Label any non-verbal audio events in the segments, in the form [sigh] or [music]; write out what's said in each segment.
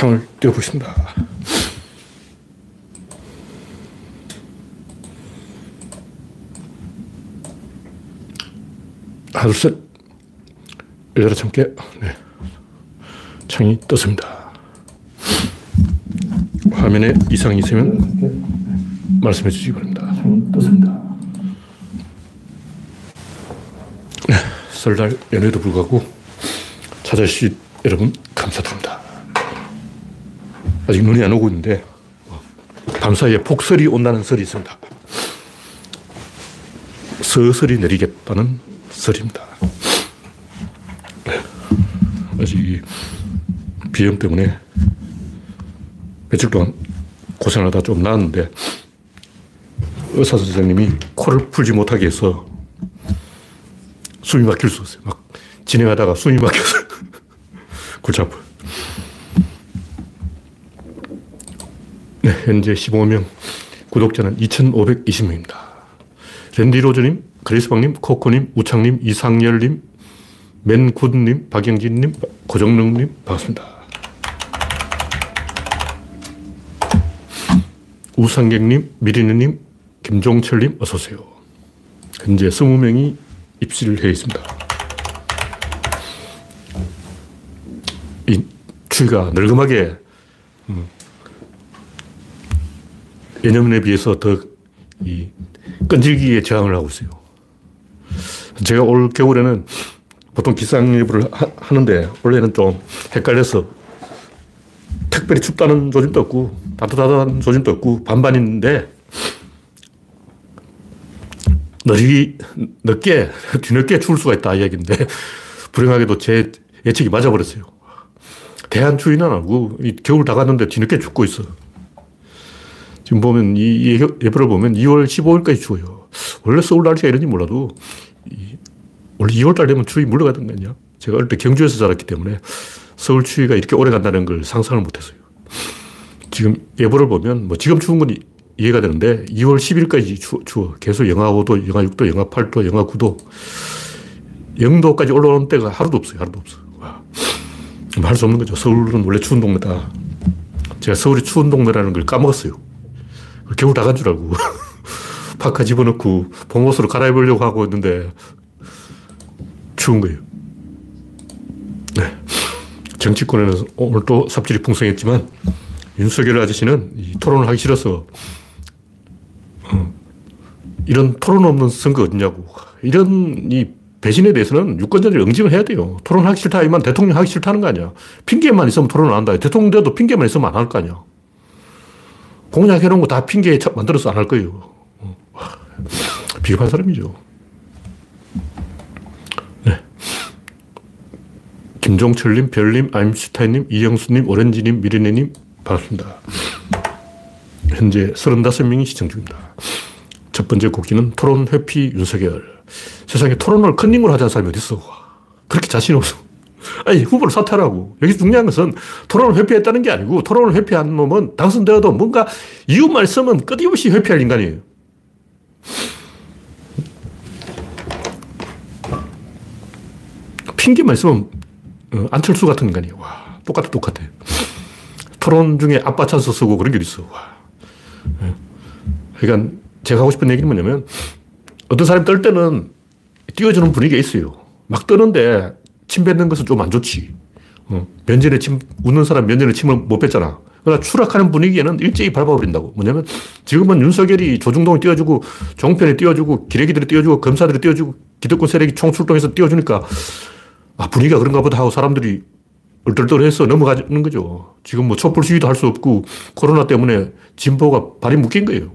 창을 띄워보겠습니다. 하나, 둘, 셋. 열려라 참깨. 네. 창이 떴습니다. 화면에 이상이 있으면 말씀해 주시기 바랍니다. 창이 떴습니다. 네. 설날 연휴에도 불구하고 찾아주신 여러분 감사드립니다. 아직 눈이 안 오고 있는데 밤사이에 폭설이 온다는 설이 있습니다. 서설이 내리겠다는 설입니다. 아직 비염 때문에 며칠 동안 고생하다 좀 나았는데 의사 선생님이 코를 풀지 못하게 해서 숨이 막힐 수 있어요. 막 진행하다가 숨이 막혀서 [laughs] 골치 아파요. 네, 현재 15명, 구독자는 2,520명입니다. 랜디 로즈님, 그리스방님, 코코님, 우창님, 이상열님, 맨굿님, 박영진님, 고정릉님, 반갑습니다. 우상객님, 미리느님, 김종철님, 어서오세요. 현재 20명이 입시를 해 있습니다. 이 추위가 늙음하게 음, 예년에 비해서 더 이 끈질기게 저항을 하고 있어요. 제가 올 겨울에는 보통 기상예보를 하, 는데 원래는 좀 헷갈려서 특별히 춥다는 조짐도 없고 따뜻하다는 조짐도 없고 반반인데 늦이, 늦게, [laughs] 뒤늦게 추울 수가 있다 이야기인데 불행하게도 제 예측이 맞아버렸어요. 대한 추위는 아니고 겨울 다 갔는데 뒤늦게 춥고 있어. 지금 보면 이 예보를 보면 2월 15일까지 추워요. 원래 서울 날씨가 이런지 몰라도 원래 2월 달 되면 추위 물러가던 거 아니야? 제가 어릴 때 경주에서 자랐기 때문에 서울 추위가 이렇게 오래 간다는 걸 상상을 못 했어요. 지금 예보를 보면 뭐 지금 추운 건 이해가 되는데 2월 10일까지 추워, 추워. 계속 영하 5도, 영하 6도, 영하 8도, 영하 9도. 0도까지 올라오는 때가 하루도 없어요. 하루도 없어. 할수 없는 거죠. 서울은 원래 추운 동네다. 제가 서울이 추운 동네라는 걸 까먹었어요. 겨울 다간줄 알고. 파카 집어넣고 봄옷으로 갈아입으려고 하고 있는데 추운 거예요. 네. 정치권에는 오늘 또 삽질이 풍성했지만 윤석열 아저씨는 토론을 하기 싫어서 어, 이런 토론 없는 선거 어딨냐고. 이런 이 배신에 대해서는 유권자들이 응징을 해야 돼요. 토론하기 싫다 하면 대통령 하기 싫다는 거 아니야. 핑계만 있으면 토론 안 한다. 대통령 돼도 핑계만 있으면 안 할 거 아니야. 공약 해놓은 거 다 핑계 만들어서 안 할 거예요. 어, 비겁한 사람이죠. 네. 김종철님, 별님, 아임슈타인님, 이영수님, 오렌지님, 미르네님, 반갑습니다. 현재 35명이 시청 중입니다. 첫 번째 곡기는 토론 회피 윤석열. 세상에 토론을 컨닝으로 하자는 사람이 어딨어. 그렇게 자신 없어. 아니, 후보를 사퇴하라고. 여기 중요한 것은 토론을 회피했다는 게 아니고 토론을 회피한 놈은 당선되어도 뭔가 이유만 있으면 끊임없이 회피할 인간이에요. 핑계만 있으면 어, 안철수 같은 인간이에요. 와, 똑같아, 똑같아. 토론 중에 아빠 찬스 쓰고 그런 게 있어. 와. 예. 그러니까 제가 하고 싶은 얘기는 뭐냐면 어떤 사람이 떨 때는 띄워주는 분위기가 있어요. 막 떠는데 침 뱉는 것은 좀 안 좋지. 어. 면전에 침, 웃는 사람 면전에 침을 못 뱉잖아. 그러나 추락하는 분위기에는 일제히 밟아버린다고. 뭐냐면 지금은 윤석열이 조중동이 띄워주고 종편이 띄워주고 기레기들이 띄워주고 검사들이 띄워주고 기득권 세력이 총출동해서 띄워주니까 아, 분위기가 그런가 보다 하고 사람들이 얼떨떨해서 넘어가는 거죠. 지금 뭐 촛불 시위도 할 수 없고 코로나 때문에 진보가 발이 묶인 거예요.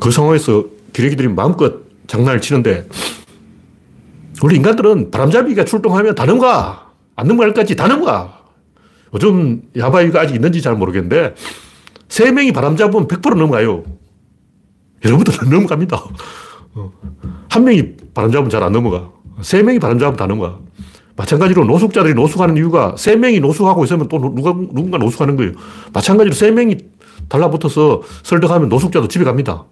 그 상황에서 기레기들이 마음껏 장난을 치는데 우리 인간들은 바람잡이가 출동하면 다 넘어가. 안 넘어갈 까지 다 넘어가. 요즘 야바이가 아직 있는지 잘 모르겠는데 세 명이 바람 잡으면 100% 넘어가요. 여러분들은 [laughs] 넘어갑니다. 어. 한 명이 바람 잡으면 잘 안 넘어가. 세 명이 바람 잡으면 다 넘어가. 마찬가지로 노숙자들이 노숙하는 이유가 세 명이 노숙하고 있으면 또 누가, 누군가 노숙하는 거예요. 마찬가지로 세 명이 달라붙어서 설득하면 노숙자도 집에 갑니다.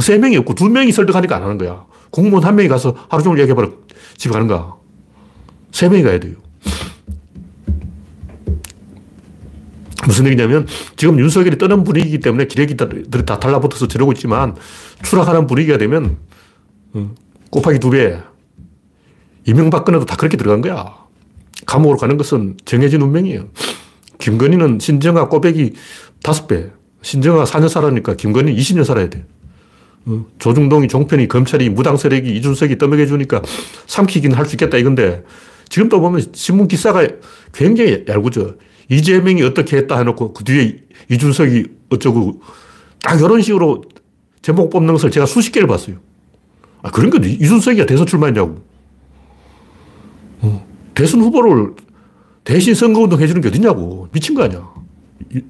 그 세 명이 없고 두 명이 설득하니까 안 하는 거야. 공무원 한 명이 가서 하루 종일 얘기해봐라 집에 가는 거야. 세 명이 가야 돼요. 무슨 얘기냐면 지금 윤석열이 떠는 분위기이기 때문에 기레기들이 다 달라붙어서 저러고 있지만 추락하는 분위기가 되면 어, 곱하기 두 배. 이명박근혜도 다 그렇게 들어간 거야. 감옥으로 가는 것은 정해진 운명이에요. 김건희는 신정아 꼬배기 다섯 배. 신정아 4년 살아니까 김건희 20년 살아야 돼. 어, 조중동이 종편이 검찰이 무당 세력이 이준석이 떠먹여 주니까 삼키긴 할 수 있겠다 이건데 지금도 보면 신문 기사가 굉장히 얄궂어. 이재명이 어떻게 했다 해놓고 그 뒤에 이준석이 어쩌고 딱 이런 식으로 제목 뽑는 것을 제가 수십 개를 봤어요. 아, 그런 거 이준석이가 대선 출마했냐고. 어, 대선 후보를 대신 선거운동 해주는 게 어딨냐고. 미친 거 아니야.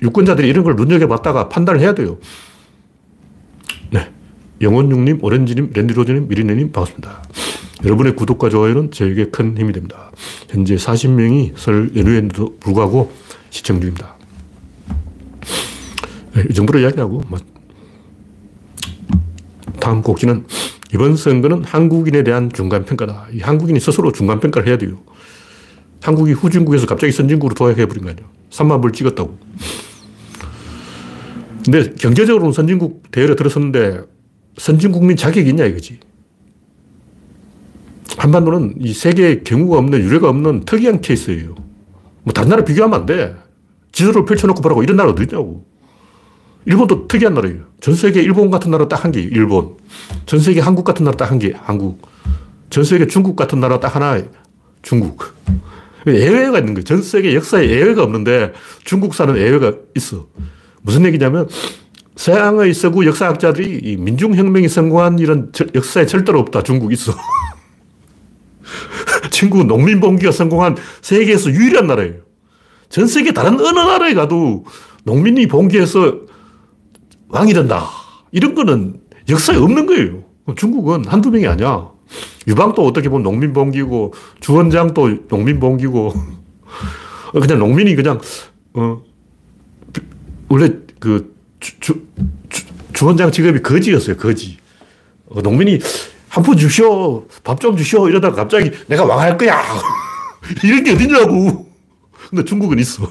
유권자들이 이런 걸 눈여겨봤다가 판단을 해야 돼요. 네. 영원육님, 오렌지님, 랜디로즈님, 미리네님, 반갑습니다. 여러분의 구독과 좋아요는 저에게 큰 힘이 됩니다. 현재 40명이 설 연휴에도 불구하고 시청 중입니다. 네, 이 정도로 이야기하고, 뭐, 다음 곡지는 이번 선거는 한국인에 대한 중간평가다. 이 한국인이 스스로 중간평가를 해야 돼요. 한국이 후진국에서 갑자기 선진국으로 도약해버린 거 아니에요. 3만 불 찍었다고. 근데 경제적으로는 선진국 대열에 들어섰는데 선진 국민 자격이 있냐 이거지. 한반도는 이 세계에 경우가 없는 유례가 없는 특이한 케이스예요. 뭐 다른 나라 비교하면 안 돼. 지도를 펼쳐놓고 보라고 이런 나라 어디 있냐고. 일본도 특이한 나라예요. 전 세계 일본 같은 나라 딱 한 개, 일본. 전 세계 한국 같은 나라 딱 한 개, 한국. 전 세계 중국 같은 나라 딱 하나, 중국. 예외가 있는 거예요. 전 세계 역사에 예외가 없는데 중국사는 예외가 있어. 무슨 얘기냐면 서양의 서구 역사학자들이 민중혁명이 성공한 이런 역사에 절대로 없다. 중국 있어. [laughs] 중국 농민봉기가 성공한 세계에서 유일한 나라예요. 전 세계 다른 어느 나라에 가도 농민이 봉기해서 왕이 된다. 이런 거는 역사에 없는 거예요. 중국은 한두 명이 아니야. 유방도 어떻게 보면 농민봉기고, 주원장도 농민봉기고, [laughs] 그냥 농민이 그냥, 어, 원래 그, 주, 주, 주, 주 원장 직업이 거지였어요, 거지. 어, 농민이 한 푼 주시오, 밥 좀 주시오, 이러다가 갑자기 내가 왕할 거야. [laughs] 이런 게 어딨냐고. 근데 중국은 있어.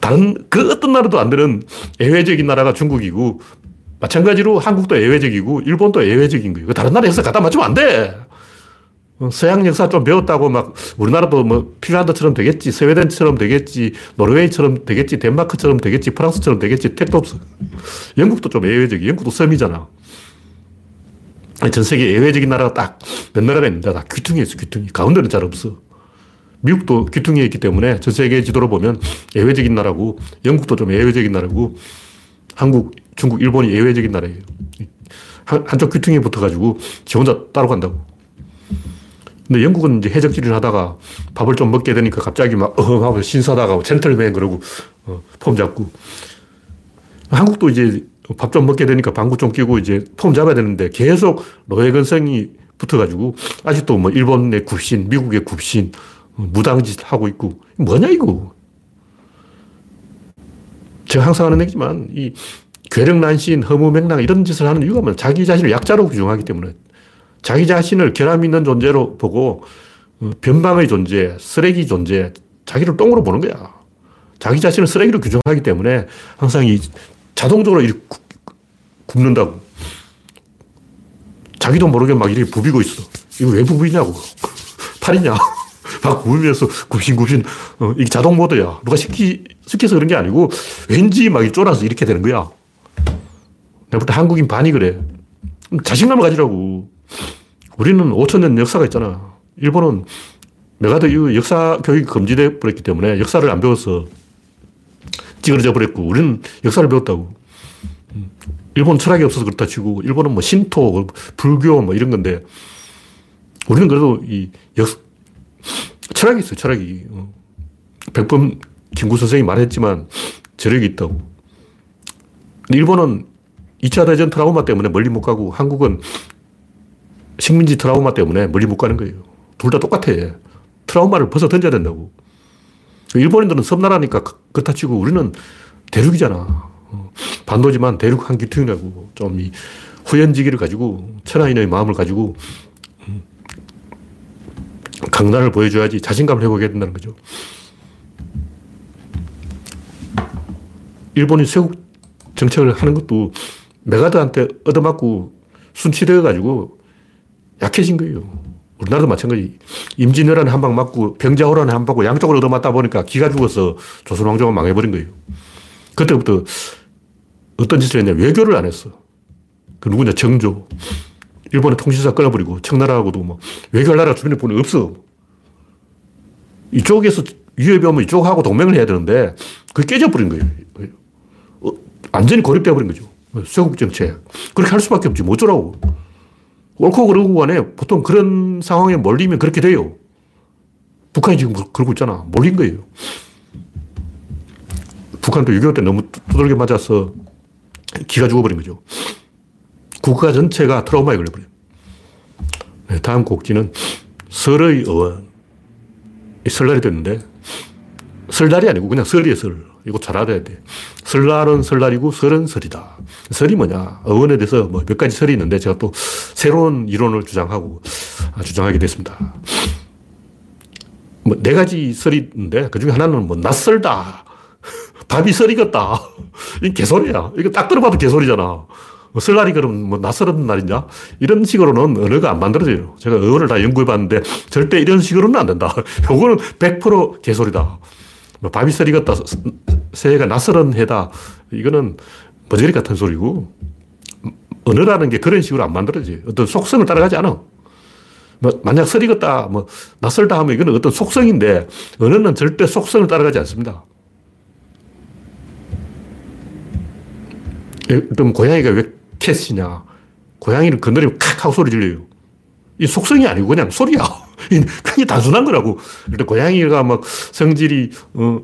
다른 그 어떤 나라도 안 되는 예외적인 나라가 중국이고 마찬가지로 한국도 예외적이고 일본도 예외적인 거예요. 다른 나라 역사 갖다 맞추면 안 돼. 어, 서양 역사 좀 배웠다고 막 우리나라도 뭐 핀란드처럼 되겠지, 스웨덴처럼 되겠지, 노르웨이처럼 되겠지, 덴마크처럼 되겠지, 프랑스처럼 되겠지, 택도 없어. 영국도 좀 예외적이. 영국도 섬이잖아. 전 세계 예외적인 나라가 딱 몇 나라가 있는데 다 귀퉁이에 있어, 귀퉁이. 가운데는 잘 없어. 미국도 귀퉁이에 있기 때문에 전 세계 지도로 보면 예외적인 나라고, 영국도 좀 예외적인 나라고, 한국, 중국, 일본이 예외적인 나라예요. 한, 한쪽 귀퉁이에 붙어가지고 지 혼자 따로 간다고. 근데 영국은 이제 해적질을 하다가 밥을 좀 먹게 되니까 갑자기 막, 어, 하고 신사다가 젠틀맨 그러고, 어, 폼 잡고. 한국도 이제 밥 좀 먹게 되니까 방구 좀 끼고 이제 폼 잡아야 되는데 계속 노예근성이 붙어가지고 아직도 뭐 일본의 굽신, 미국의 굽신, 무당짓 하고 있고 뭐냐 이거. 제가 항상 하는 얘기지만 이 괴력난신, 허무맹랑 이런 짓을 하는 이유가 뭐 자기 자신을 약자로 규정하기 때문에 자기 자신을 결함 있는 존재로 보고 어, 변방의 존재, 쓰레기 존재, 자기를 똥으로 보는 거야. 자기 자신을 쓰레기로 규정하기 때문에 항상 이 자동적으로 이렇게 굽는다고. 자기도 모르게 막 이렇게 부비고 있어. 이거 왜 부비냐고. 팔이냐. [laughs] 막 구우면서 굽신굽신, 어, 이게 자동 모드야. 누가 시키, 시켜서 그런 게 아니고, 왠지 막 쫄아서 이렇게 되는 거야. 내가 볼 때 한국인 반이 그래. 자신감을 가지라고. 우리는 5천년 역사가 있잖아. 일본은 맥아더 이후 역사 교육이 금지돼 버렸기 때문에 역사를 안 배워서 찌그러져 버렸고, 우리는 역사를 배웠다고. 일본 철학이 없어서 그렇다 치고, 일본은 뭐 신토, 불교 뭐 이런 건데, 우리는 그래도 이 역, 철학이 있어요, 철학이. 어. 백범 김구 선생이 말했지만 저력이 있다고. 일본은 2차 대전 트라우마 때문에 멀리 못 가고 한국은 식민지 트라우마 때문에 멀리 못 가는 거예요. 둘 다 똑같아. 트라우마를 벗어 던져야 된다고. 일본인들은 섬나라니까 그렇다 치고 우리는 대륙이잖아. 어. 반도지만 대륙 한 기퉁이라고. 좀 이 후연지기를 가지고 천하인의 마음을 가지고 강단을 보여줘야지 자신감을 회복해야 된다는 거죠. 일본이 쇄국 정책을 하는 것도 메가드한테 얻어맞고 순치되어가지고 약해진 거예요. 우리나라도 마찬가지. 임진왜란에 한방 맞고 병자호란에 한방 맞고 양쪽으로 얻어맞다 보니까 기가 죽어서 조선왕조가 망해버린 거예요. 그때부터 어떤 짓을 했냐. 외교를 안 했어. 그 누구냐. 정조. 일본의 통신사 끊어버리고 청나라하고도 뭐 외교할 나라 주변에 보면 없어. 이쪽에서 위협이 오면 이쪽하고 동맹을 해야 되는데 그게 깨져버린 거예요. 어, 완전히 고립되어버린 거죠. 쇄국 정책. 그렇게 할 수밖에 없지. 뭐 어쩌라고. 옳고 그르고 간에 보통 그런 상황에 몰리면 그렇게 돼요. 북한이 지금 그러고 있잖아. 몰린 거예요. 북한도 6.25 때 너무 두들겨 맞아서 기가 죽어버린 거죠. 국가 전체가 트라우마에 걸려버려요. 네, 다음 곡지는 설의 어원. 설날이 됐는데, 설날이 아니고 그냥 설이에요, 설. 이거 잘 알아야 돼. 설날은 설날이고 설은 설이다. 설이 뭐냐? 어원에 대해서 뭐 몇 가지 설이 있는데 제가 또 새로운 이론을 주장하고, 아, 주장하게 됐습니다. 뭐 네 가지 설이 있는데 그 중에 하나는 뭐 낯설다. 밥이 썰이겠다. 이 개소리야. 이거 딱 들어봐도 개소리잖아. 뭐 설날이 그럼 뭐 낯설은 날이냐? 이런 식으로는 언어가 안 만들어져요. 제가 언어를 다 연구해 봤는데 절대 이런 식으로는 안 된다. [laughs] 요거는 100% 개소리다. 뭐 밥이 썰이겠다. 새해가 낯설은 해다. 이거는 버저리 같은 소리고 언어라는 게 그런 식으로 안 만들어져요. 어떤 속성을 따라가지 않아. 뭐 만약 설이겠다, 뭐 낯설다 하면 이거는 어떤 속성인데 언어는 절대 속성을 따라가지 않습니다. 그럼 고양이가 왜 캣이냐? 고양이는 건드리면 칵 하고 소리 질려요. 이 속성이 아니고 그냥 소리야. 굉장히 단순한 거라고. 일단 고양이가 막 성질이, 어,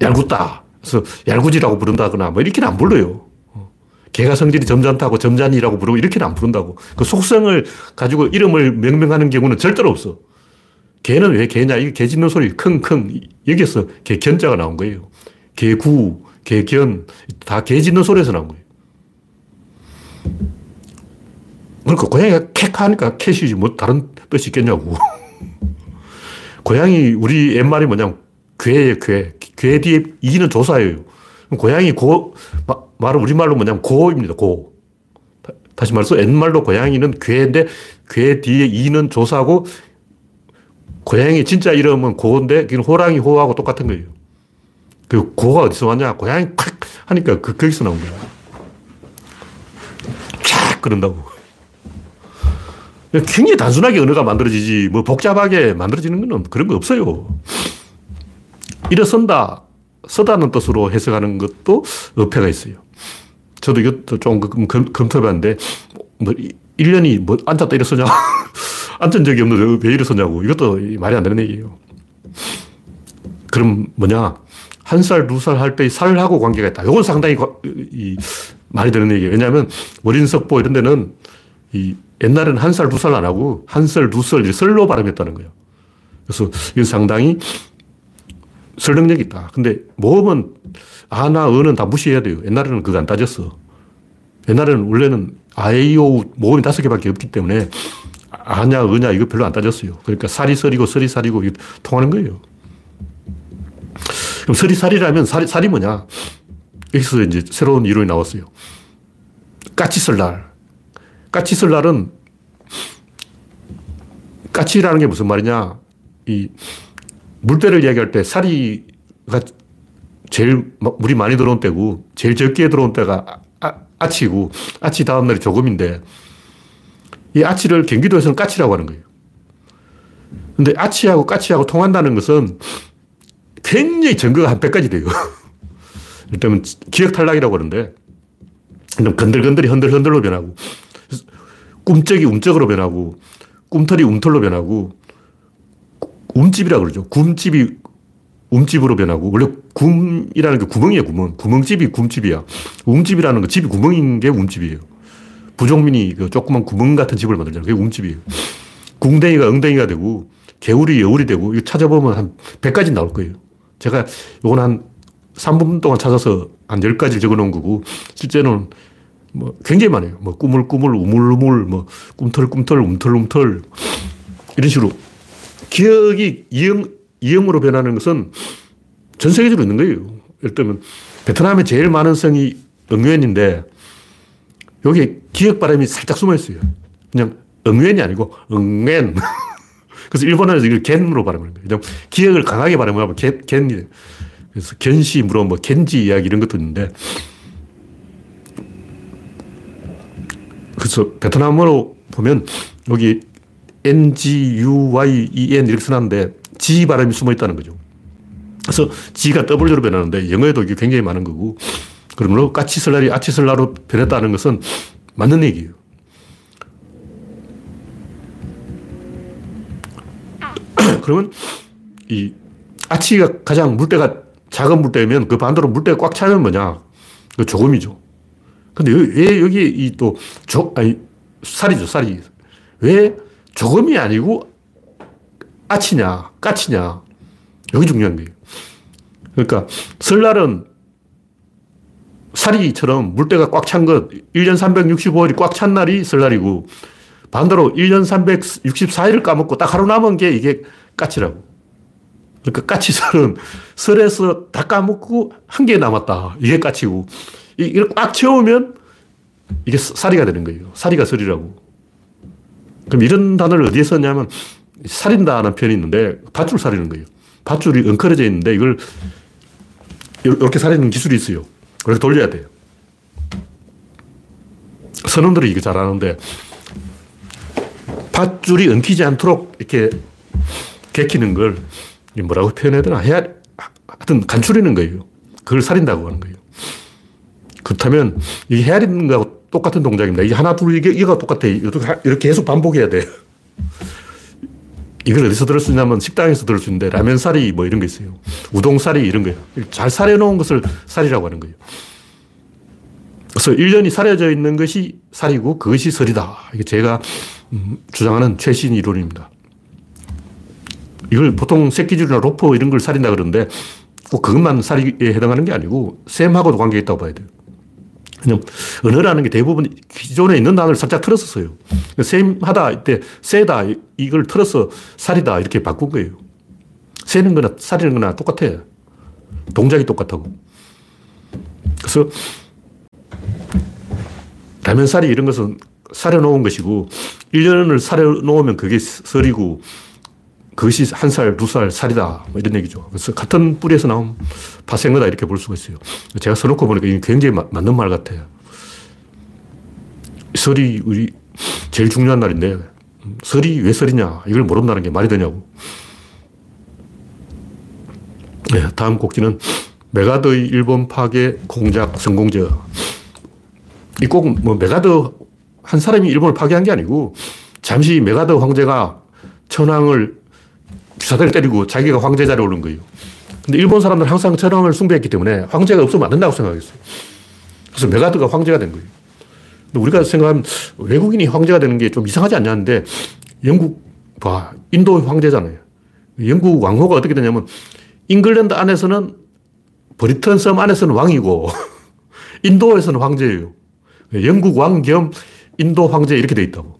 얄궂다. 그래서 얄궂이라고 부른다거나 뭐 이렇게는 안 불러요. 어. 개가 성질이 점잖다고 점잖이라고 부르고 이렇게는 안 부른다고. 그 속성을 가지고 이름을 명명하는 경우는 절대로 없어. 개는 왜 개냐? 이게 개 짖는 소리, 킁킁. 여기에서 개 견자가 나온 거예요. 개구, 개견, 다 개 짖는 소리에서 나온 거예요. 그러니까 고양이가 캣 하니까 캣이지 뭐 다른 뜻이 있겠냐고. [laughs] 고양이, 우리 옛말이 뭐냐면 괴예요, 괴. 괴 뒤에 이는 조사예요. 고양이 고, 마, 말은 우리말로 뭐냐면 고입니다, 고. 다시 말해서 옛말로 고양이는 괴인데 괴 뒤에 이는 조사고 고양이 진짜 이름은 고인데 호랑이 호하고 똑같은 거예요. 그 고가 어디서 왔냐? 고양이 콱 하니까 그, 거기서 나온 거야. 촥 그런다고. 굉장히 단순하게 언어가 만들어지지, 뭐 복잡하게 만들어지는 건 그런 거 없어요. 일어선다, 서다는 뜻으로 해석하는 것도 어폐가 있어요. 저도 이것도 좀 검토해 봤는데, 뭐, 1년이 뭐 앉았다 일어서냐? [laughs] 앉은 적이 없는데 왜 일어서냐고. 이것도 말이 안 되는 얘기예요. 그럼 뭐냐? 한 살, 두 살 할 때의 살하고 관계가 있다. 이건 상당히 이, 말이 되는 얘기예요. 왜냐하면 월인석보 이런 데는 이 옛날에는 한 살, 두 살 안 하고 한 살, 두 살, 설로 발음했다는 거예요. 그래서 이건 상당히 설득력이 있다. 근데 모음은 아나, 어는 다 무시해야 돼요. 옛날에는 그거 안 따졌어. 옛날에는 원래는 아이오 모음이 다섯 개밖에 없기 때문에 아냐, 어냐 이거 별로 안 따졌어요. 그러니까 살이 설이고 설이 살이고 통하는 거예요. 그럼 서리살이라면 살이, 살이 뭐냐? 여기서 이제 새로운 이론이 나왔어요. 까치설날. 까치설날은 까치라는 게 무슨 말이냐? 이 물때를 이야기할 때 사리가 제일 물이 많이 들어온 때고 제일 적게 들어온 때가 아, 아치고 아치 다음 날이 조금인데 이 아치를 경기도에서는 까치라고 하는 거예요. 근데 아치하고 까치하고 통한다는 것은 굉장히 증거가 한 100가지 돼요. [laughs] 일단 기억 탈락이라고 그러는데, 건들건들이 흔들흔들로 변하고, 꿈쩍이 움쩍으로 변하고, 꿈털이 움털로 변하고, 움집이라고 그러죠. 굼집이 움집으로 변하고, 원래 굼이라는 게 구멍이에요, 구멍. 구멍집이 굼집이야. 움집이라는 거, 집이 구멍인 게 움집이에요. 부종민이 그 조그만 구멍 같은 집을 만들잖아요. 그게 움집이에요. 궁뎅이가 엉덩이가 되고, 개울이 여울이 되고, 이거 찾아보면 한 100가지 나올 거예요. 제가 요건 한 3분 동안 찾아서 한 10가지 적어 놓은 거고, 실제는 뭐 굉장히 많아요. 뭐 꾸물꾸물, 우물우물, 뭐 꿈털꿈털, 움털움털. 이런 식으로. 기억이 이형, 이형으로 변하는 것은 전 세계적으로 있는 거예요. 예를 들면 베트남에 제일 많은 성이 응웬인데 여기 기역 발음이 살짝 숨어 있어요. 그냥 응웬이 아니고 응웬. [laughs] 그래서 일본어에서 이걸 겐으로 발음하는 거예요. 기역을 강하게 발음하면 겐, 겐이 그래서 견시, 물어 뭐 겐지 이야기 이런 것도 있는데 그래서 베트남어로 보면 여기 N-G-U-Y-E-N 이렇게 써놨는데 G 발음이 숨어 있다는 거죠. 그래서 G가 W로 변하는데 영어에도 이게 굉장히 많은 거고 그러므로 까치설날이 아치설날로 변했다는 것은 맞는 얘기예요. [clears throat] 그러면 이 아치가 가장 물때가 작은 물때면 그 반대로 물때가 꽉 차면 뭐냐? 그 조금이죠. 근데 왜 여기 이 또 조, 아니, 살이죠, 살이. 왜 조금이 아니고 아치냐, 까치냐. 여기 중요한 거예요. 그러니까 설날은 사리처럼 물때가 꽉 찬 것, 1년 365일이 꽉 찬 날이 설날이고, 반대로 1년 364일을 까먹고 딱 하루 남은 게 이게 까치라고. 그러니까 까치설은 [laughs] 설에서 다 까먹고 한 개 남았다. 이게 까치고. 이걸 꽉 채우면 이게 사리가 되는 거예요. 사리가 설이라고. 그럼 이런 단어를 어디에 썼냐면 살인다는 표현이 있는데 밧줄 살리는 거예요. 밧줄이 엉클어져 있는데 이걸 이렇게 살리는 기술이 있어요. 그렇게 돌려야 돼요. 선원들이 이거 잘하는데 밧줄이 엉키지 않도록 이렇게 개키는 걸 뭐라고 표현해야 되나? 해야, 하여튼 간추리는 거예요. 그걸 살인다고 하는 거예요. 그렇다면 이게 헤아리는 거하고 똑같은 동작입니다. 이게 하나, 둘, 이게, 이거 똑같아. 이렇게 계속 반복해야 돼. 이걸 어디서 들을 수 있냐면 식당에서 들을 수 있는데 라면살이 뭐 이런 게 있어요. 우동살이 이런 거예요. 잘 사려놓은 것을 살이라고 하는 거예요. 그래서 1년이 사려져 있는 것이 살이고 그것이 설이다. 이게 제가 음, 주장하는 최신 이론입니다. 이걸 보통 새끼줄이나 로프 이런 걸 살인다 그러는데 꼭 그것만 살이에 해당하는 게 아니고 셈하고도 관계가 있다고 봐야 돼요. 그냥 언어라는 게 대부분 기존에 있는 단어를 살짝 틀어서 써요. 셈하다 이때 세다 이걸 틀어서 살이다 이렇게 바꾼 거예요. 세는 거나 살이는 거나 똑같아. 동작이 똑같다고. 그래서 라면 살이 이런 것은 사려 놓은 것이고 1년을 사려 놓으면 그게 설이고 그것이 한 살, 두 살, 살이다. 뭐 이런 얘기죠. 그래서 같은 뿌리에서 나온 파생거다 이렇게 볼 수가 있어요. 제가 써놓고 보니까 이게 굉장히 마, 맞는 말 같아요. 설이 우리 제일 중요한 날인데 설이 왜 설이냐 이걸 모른다는 게 말이 되냐고. 네, 다음 곡지는 메가더의 일본 파괴 공작 성공적. 이 곡은 뭐 메가더 한 사람이 일본을 파괴한 게 아니고 잠시 맥아더 황제가 천황을 싸대기를 때리고 자기가 황제 자리에 오른 거예요. 근데 일본 사람들은 항상 천황을 숭배했기 때문에 황제가 없으면 안 된다고 생각했어요. 그래서 맥아더가 황제가 된 거예요. 근데 우리가 생각하면 외국인이 황제가 되는 게 좀 이상하지 않냐는데 영국, 봐. 인도 황제잖아요. 영국 왕호가 어떻게 되냐면 잉글랜드 안에서는 브리턴 섬 안에서는 왕이고 [laughs] 인도에서는 황제예요. 영국 왕 겸 인도 황제 이렇게 돼 있다고.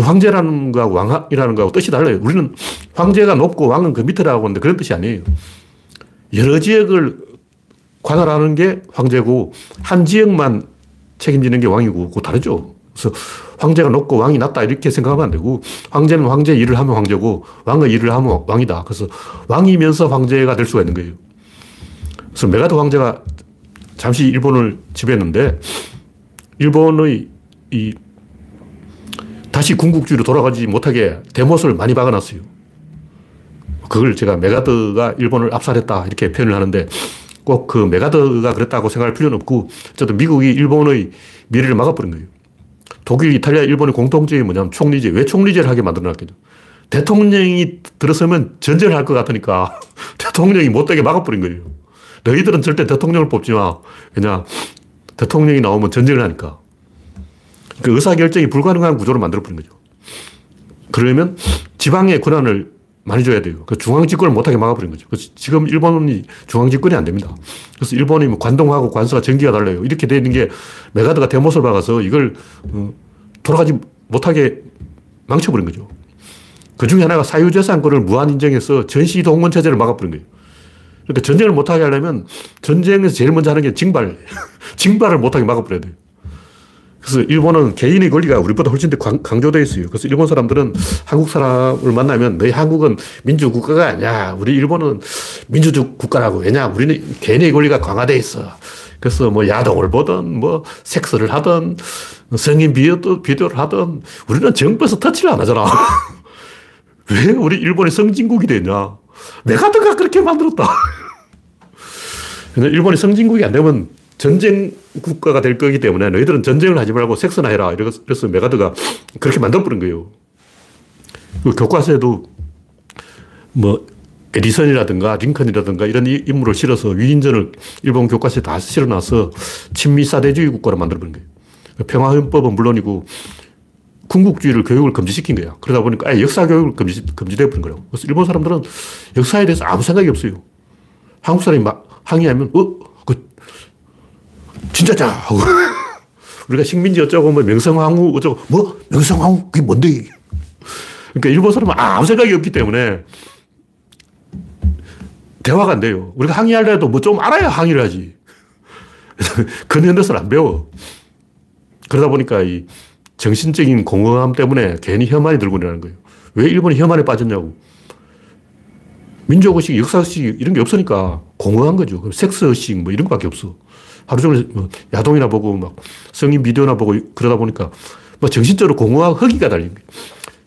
황제라는 거하고 왕이라는 거하고 뜻이 달라요. 우리는 황제가 높고 왕은 그 밑에라고 하는데 그런 뜻이 아니에요. 여러 지역을 관할하는 게 황제고 한 지역만 책임지는 게 왕이고 그거 다르죠. 그래서 황제가 높고 왕이 낮다 이렇게 생각하면 안 되고 황제는 황제 일을 하면 황제고 왕의 일을 하면 왕이다. 그래서 왕이면서 황제가 될 수가 있는 거예요. 그래서 맥아더 황제가 잠시 일본을 지배했는데 일본의 이 다시 군국주의로 돌아가지 못하게 대못을 많이 박아놨어요. 그걸 제가 맥아더가 일본을 압살했다 이렇게 표현을 하는데 꼭 그 맥아더가 그랬다고 생각할 필요는 없고 어쨌든 미국이 일본의 미래를 막아버린 거예요. 독일, 이탈리아, 일본의 공통점이 뭐냐면 총리제. 왜 총리제를 하게 만들어놨겠죠? 대통령이 들어서면 전쟁을 할 것 같으니까 [laughs] 대통령이 못되게 막아버린 거예요. 너희들은 절대 대통령을 뽑지 마. 그냥 대통령이 나오면 전쟁을 하니까. 그 의사결정이 불가능한 구조로 만들어버린 거죠. 그러면 지방의 권한을 많이 줘야 돼요. 그 중앙 집권을 못하게 막아버린 거죠. 지금 일본이 중앙 집권이 안 됩니다. 그래서 일본이 뭐 관동하고 관서가 전기가 달라요. 이렇게 되는 게 메가드가 대못을 박아서 이걸 어, 돌아가지 못하게 망쳐버린 거죠. 그 중에 하나가 사유재산권을 무한 인정해서 전시 동원 체제를 막아버린 거예요. 그러니까 전쟁을 못하게 하려면 전쟁에서 제일 먼저 하는 게 징발. [laughs] 징발을 못하게 막아버려야 돼요. 그래서 일본은 개인의 권리가 우리보다 훨씬 더 강조되어 있어요. 그래서 일본 사람들은 한국 사람을 만나면 너희 한국은 민주국가가 아니야. 우리 일본은 민주주의 국가라고. 왜냐? 우리는 개인의 권리가 강화되어 있어. 그래서 뭐 야동을 보든 뭐 섹스를 하든 성인 비디오, 비디오를 하든 우리는 정부에서 터치를 안 하잖아. [laughs] 왜 우리 일본이 성진국이 되냐? 내가 누가 그렇게 만들었다. [laughs] 일본이 성진국이 안 되면 전쟁 국가가 될 거기 때문에 너희들은 전쟁을 하지 말고 섹스나 해라. 그래서 메가드가 그렇게 만들어버린 거예요. 그 교과서에도 뭐 에디선이라든가 링컨이라든가 이런 인물을 실어서 위인전을 일본 교과서에 다 실어놔서 친미 사대주의 국가로 만들어버린 거예요. 평화헌법은 물론이고 군국주의를 교육을 금지시킨 거야. 그러다 보니까 아예 역사 교육을 금지, 금지돼 버린 거예요. 그래서 일본 사람들은 역사에 대해서 아무 생각이 없어요. 한국 사람이 막 항의하면, 어, 그, 진짜자! 하고. [laughs] 우리가 식민지 어쩌고, 뭐, 명성황후 어쩌고, 뭐, 명성황후? 그게 뭔데? 그러니까 일본 사람은 아무 생각이 없기 때문에 대화가 안 돼요. 우리가 항의하려도 뭐 좀 알아야 항의를 하지. [laughs] 근현대사를 안 배워. 그러다 보니까 이 정신적인 공허함 때문에 괜히 혐한이 들고 일어나는 거예요. 왜 일본이 혐한에 빠졌냐고. 민족의식, 역사의식 이런 게 없으니까 공허한 거죠. 섹스의식 뭐 이런 거밖에 없어. 하루 종일 뭐 야동이나 보고 막 성인 비디오나 보고 그러다 보니까 뭐 정신적으로 공허한 허기가 달린 거예요.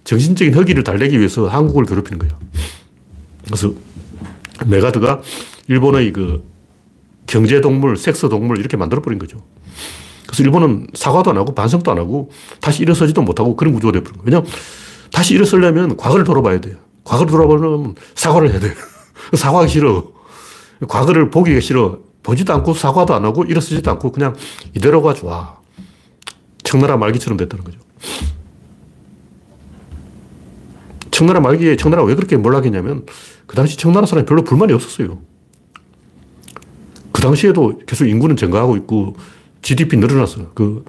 정신적인 허기를 달래기 위해서 한국을 괴롭히는 거예요. 그래서 메가드가 일본의 그 경제 동물, 섹스 동물 이렇게 만들어버린 거죠. 그래서 일본은 사과도 안 하고 반성도 안 하고 다시 일어서지도 못하고 그런 구조가 되어버린 거예요. 왜냐하면 다시 일어서려면 과거를 돌아봐야 돼요. 과거를 돌아보려면 사과를 해야 돼요. [laughs] 사과하기 싫어. 과거를 보기가 싫어. 보지도 않고 사과도 안 하고 일어서지도 않고 그냥 이대로가 좋아. 청나라 말기처럼 됐다는 거죠. 청나라 말기에 청나라가 왜 그렇게 몰락했냐면 그 당시 청나라 사람이 별로 불만이 없었어요. 그 당시에도 계속 인구는 증가하고 있고 GDP 늘어났어요. 그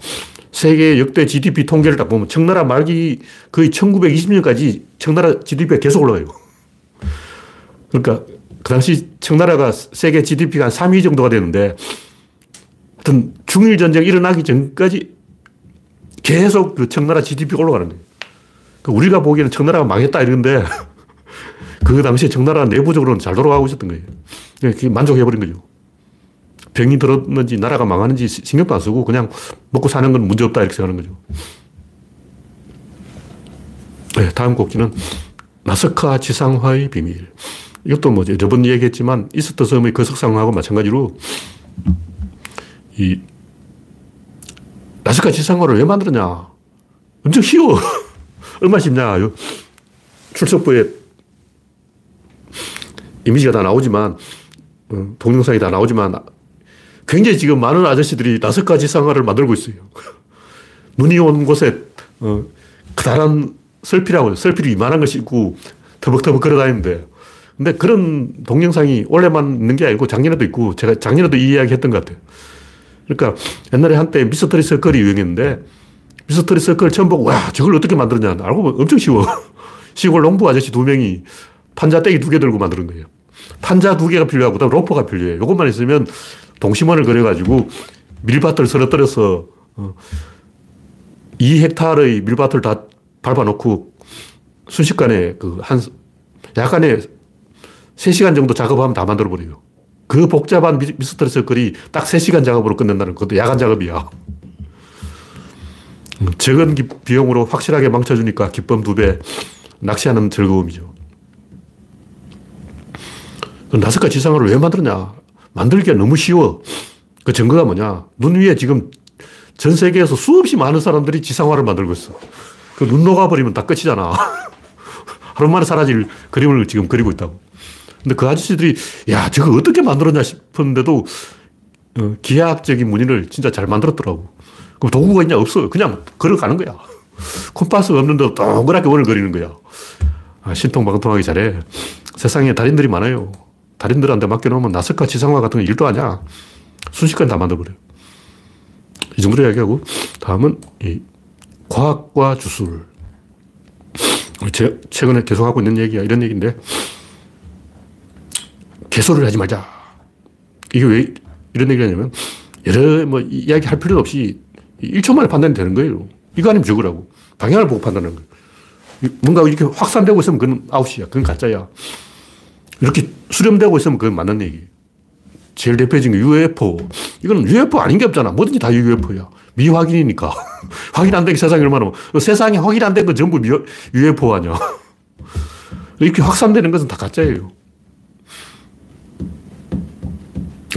세계 역대 GDP 통계를 딱 보면 청나라 말기 거의 1920년까지 청나라 GDP가 계속 올라가요. 그러니까 그 당시 청나라가 세계 GDP가 한 3위 정도가 되는데 하여튼 중일 전쟁 일어나기 전까지 계속 그 청나라 GDP가 올라가는 거예요. 그 우리가 보기에는 청나라가 망했다 이런데 [laughs] 그 당시에 청나라 내부적으로는 잘 돌아가고 있었던 거예요. 만족해버린 거죠. 병이 들었는지 나라가 망하는지 신경도 안 쓰고 그냥 먹고 사는 건 문제없다 이렇게 생각하는 거죠. 네, 다음 곡지는 나스카 지상화의 비밀. 이것도 뭐 저번 얘기했지만 이스터 섬의 거석상하고 마찬가지로 이 나스카 지상화를 왜 만들었냐? 엄청 쉬워. [laughs] 얼마나 쉽냐. 출석부에 이미지가 다 나오지만, 어, 동영상이 다 나오지만 굉장히 지금 많은 아저씨들이 다섯 가지 상화를 만들고 있어요. [laughs] 눈이 온 곳에 어, 커다란 설피라고 설피를 이만한 거 싣고 터벅터벅 걸어 다니는데 근데 그런 동영상이 올해만 있는 게 아니고 작년에도 있고 제가 작년에도 이 이야기 했던 것 같아요. 그러니까 옛날에 한때 미스터리 서클이 유행했는데 미스터리 서클 처음 보고 와 저걸 어떻게 만들었냐 알고 보면 엄청 쉬워. [laughs] 시골 농부 아저씨 두 명이 판자 떼기 두 개 들고 만드는 거예요. 판자 두 개가 필요하고 그다음 로퍼가 필요해. 이것만 있으면 동심원을 그려가지고 밀밭을 쓰러뜨려서 어, 2헥타르의 밀밭을 다 밟아놓고 순식간에 그 한, 약간의 3시간 정도 작업하면 다 만들어버려요. 그 복잡한 미스터리 서클이 딱 3시간 작업으로 끝낸다는 것도 야간 작업이야. 음, 적은 비용으로 확실하게 망쳐주니까 기쁨 두 배, 낚시하는 즐거움이죠. 나스카 지상화를 왜 만들었냐? 만들기가 너무 쉬워. 그 증거가 뭐냐? 눈 위에 지금 전 세계에서 수없이 많은 사람들이 지상화를 만들고 있어. 그 눈 녹아버리면 다 끝이잖아. [laughs] 하루 만에 사라질 그림을 지금 그리고 있다고. 근데 그 아저씨들이, 야, 저거 어떻게 만들었냐 싶었는데도 어, 기하학적인 무늬를 진짜 잘 만들었더라고. 그럼 도구가 있냐? 없어. 그냥 걸어가는 거야. [laughs] 콤파스가 없는데 동그랗게 원을 그리는 거야. 아, 신통방통하기 잘해. 세상에 달인들이 많아요. 달인들한테 맡겨놓으면 나스카 지상화 같은 거 일도 아니야. 순식간에 다 만들어버려요. 이 정도로 이야기하고, 다음은 이 과학과 주술. 제, 최근에 계속 하고 있는 얘기야. 이런 얘기인데, 개소리를 하지 말자. 이게 왜 이런 얘기를 하냐면 여러 뭐 이야기 할 필요도 없이 1초 만에 판단이 되는 거예요. 이거 아니면 저거라고. 방향을 보고 판단하는 거예요. 뭔가 이렇게 확산되고 있으면 그건 아웃이야. 그건 가짜야. 이렇게 수렴되고 있으면 그건 맞는 얘기. 제일 대표적인 게 UFO. 이건 UFO 아닌 게 없잖아. 뭐든지 다 UFO야. 미확인이니까. [laughs] 확인 안 된 게 세상에 얼마나. 세상에 확인 안 된 건 전부 미, UFO 아니야. [laughs] 이렇게 확산되는 것은 다 가짜예요.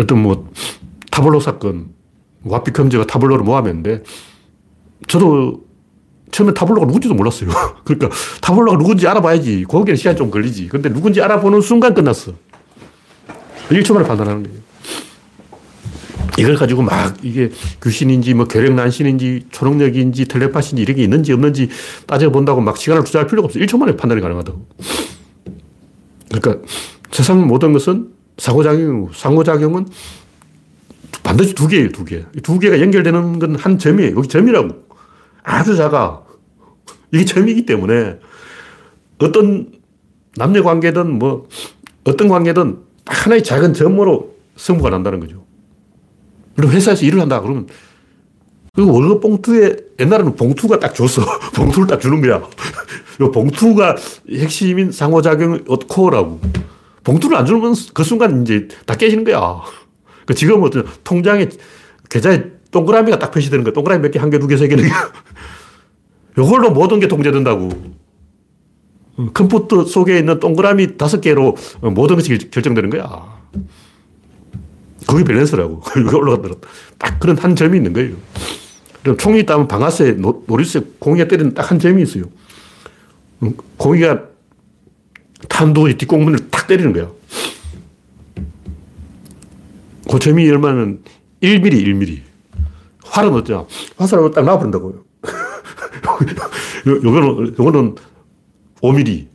어떤 뭐, 타블로 사건, 와피 컴제가 타블로를 모함했는데, 저도 처음에 타블로가 누군지도 몰랐어요. [laughs] 그러니까 타블로가 누군지 알아봐야지. 거기에는 시간이 좀 걸리지. 근데 누군지 알아보는 순간 끝났어. 1초 만에 판단하는 거예요. 이걸 가지고 막 이게 귀신인지 뭐 괴력난신인지 초능력인지 텔레파시인지 이런 게 있는지 없는지 따져본다고 막 시간을 투자할 필요가 없어. 1초 만에 판단이 가능하다고. 그러니까 세상 모든 것은 상호작용이고 상호작용은 반드시 두 개예요, 두 개. 두 개가 연결되는 건 한 점이에요. 여기 점이라고. 아주 작아. 이게 점이기 때문에 어떤 남녀 관계든 뭐 어떤 관계든 하나의 작은 점으로 승부가 난다는 거죠. 그리고 회사에서 일을 한다 그러면 그 월급 봉투에 옛날에는 봉투가 딱 줬어. [laughs] 봉투를 딱 주는 거야. 이 봉투가 핵심인 상호작용 코어라고. 봉투를 안 주면 그 순간 이제 다 깨지는 거야. 그 지금 어떤 통장에 계좌에 동그라미가 딱 표시되는 거야. 동그라미 몇 개, 한 개, 두 개, 세 개, 네 개. 이걸로 모든 게 통제된다고. 컴퓨터 속에 있는 동그라미 다섯 개로 모든 것이 결정되는 거야. 그게 밸런스라고. [laughs] 이거 올라간다. 딱 그런 한 점이 있는 거예요. 그럼 총이 있다면 방아쇠, 노리쇠, 공이가 때리는 딱 한 점이 있어요. 공이가 탄도 뒷공문을 탁 때리는 거야. 그 점이 얼마는 1mm, 1mm. 활은 어쩌냐. 화살을 딱 놔버린다고요. [laughs] 요거는, 요거는 5mm.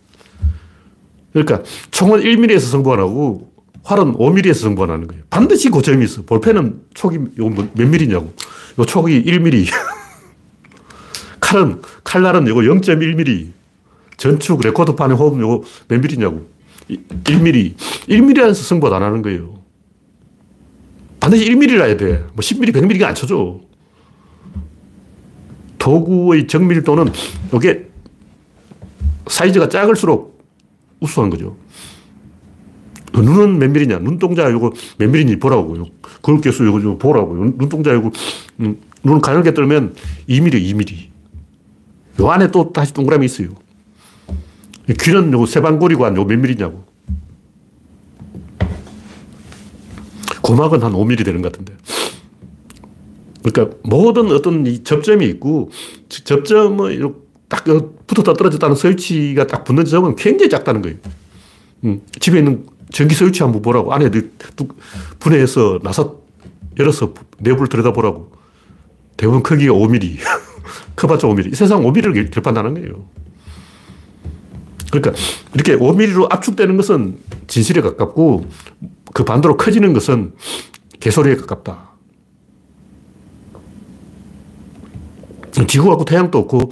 그러니까 총은 1mm에서 승부하고 활은 5mm에서 승부하는 거예요. 반드시 그 점이 있어. 볼펜은 촉이 몇 mm냐고. 요 촉이 1mm. [laughs] 칼은, 칼날은 요거 0.1mm. 전축, 레코드판의 호흡 요거 몇 mm냐고. 1mm. 1mm에서 승부 안 하는 거예요. 반드시 1mm를 해야 돼. 뭐 10mm, 100mm가 안 쳐줘. 도구의 정밀도는 이게 사이즈가 작을수록 우수한 거죠. 눈은 몇 밀리냐? 눈동자 이거 몇 밀리니 보라고. 그룹계수 이거 좀 보라고. 눈동자 이거, 음, 눈 가늘게 떨면 2mm, 2mm. 요 안에 또 다시 동그라미 있어요. 귀는 요 세방고리관 요몇 밀리냐고. 고막은 한 5mm 되는 것 같은데. 그러니까 모든 어떤 이 접점이 있고 접점은 딱 붙었다 떨어졌다는 설치가 딱 붙는 점은 굉장히 작다는 거예요. 음, 집에 있는 전기 설치 한번 보라고. 안에 분해해서 나사 열어서 내부를 들여다보라고. 대부분 크기가 5mm. [laughs] 커봤자 5mm. 이 세상 5mm를 결판다는 거예요. 그러니까 이렇게 5mm로 압축되는 것은 진실에 가깝고 그 반대로 커지는 것은 개소리에 가깝다. 지구하고 태양도 없고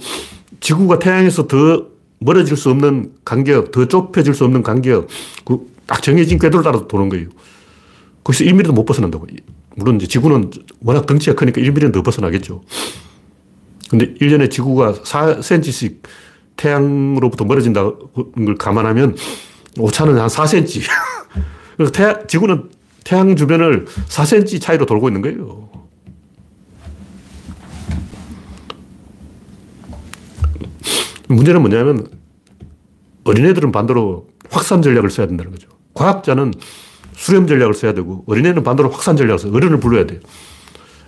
지구가 태양에서 더 멀어질 수 없는 간격, 더 좁혀질 수 없는 간격, 그 딱 정해진 궤도를 따라 도는 거예요. 거기서 1mm도 못 벗어난다고. 물론 이제 지구는 워낙 덩치가 크니까 1mm는 더 벗어나겠죠. 근데 1년에 지구가 4cm씩 태양으로부터 멀어진다는 걸 감안하면 오차는 한 4cm. [laughs] 그래서 태양, 지구는 태양 주변을 4cm 차이로 돌고 있는 거예요. 문제는 뭐냐면 어린애들은 반대로 확산 전략을 써야 된다는 거죠. 과학자는 수렴 전략을 써야 되고 어린애는 반대로 확산 전략을 써요. 어른을 불러야 돼요.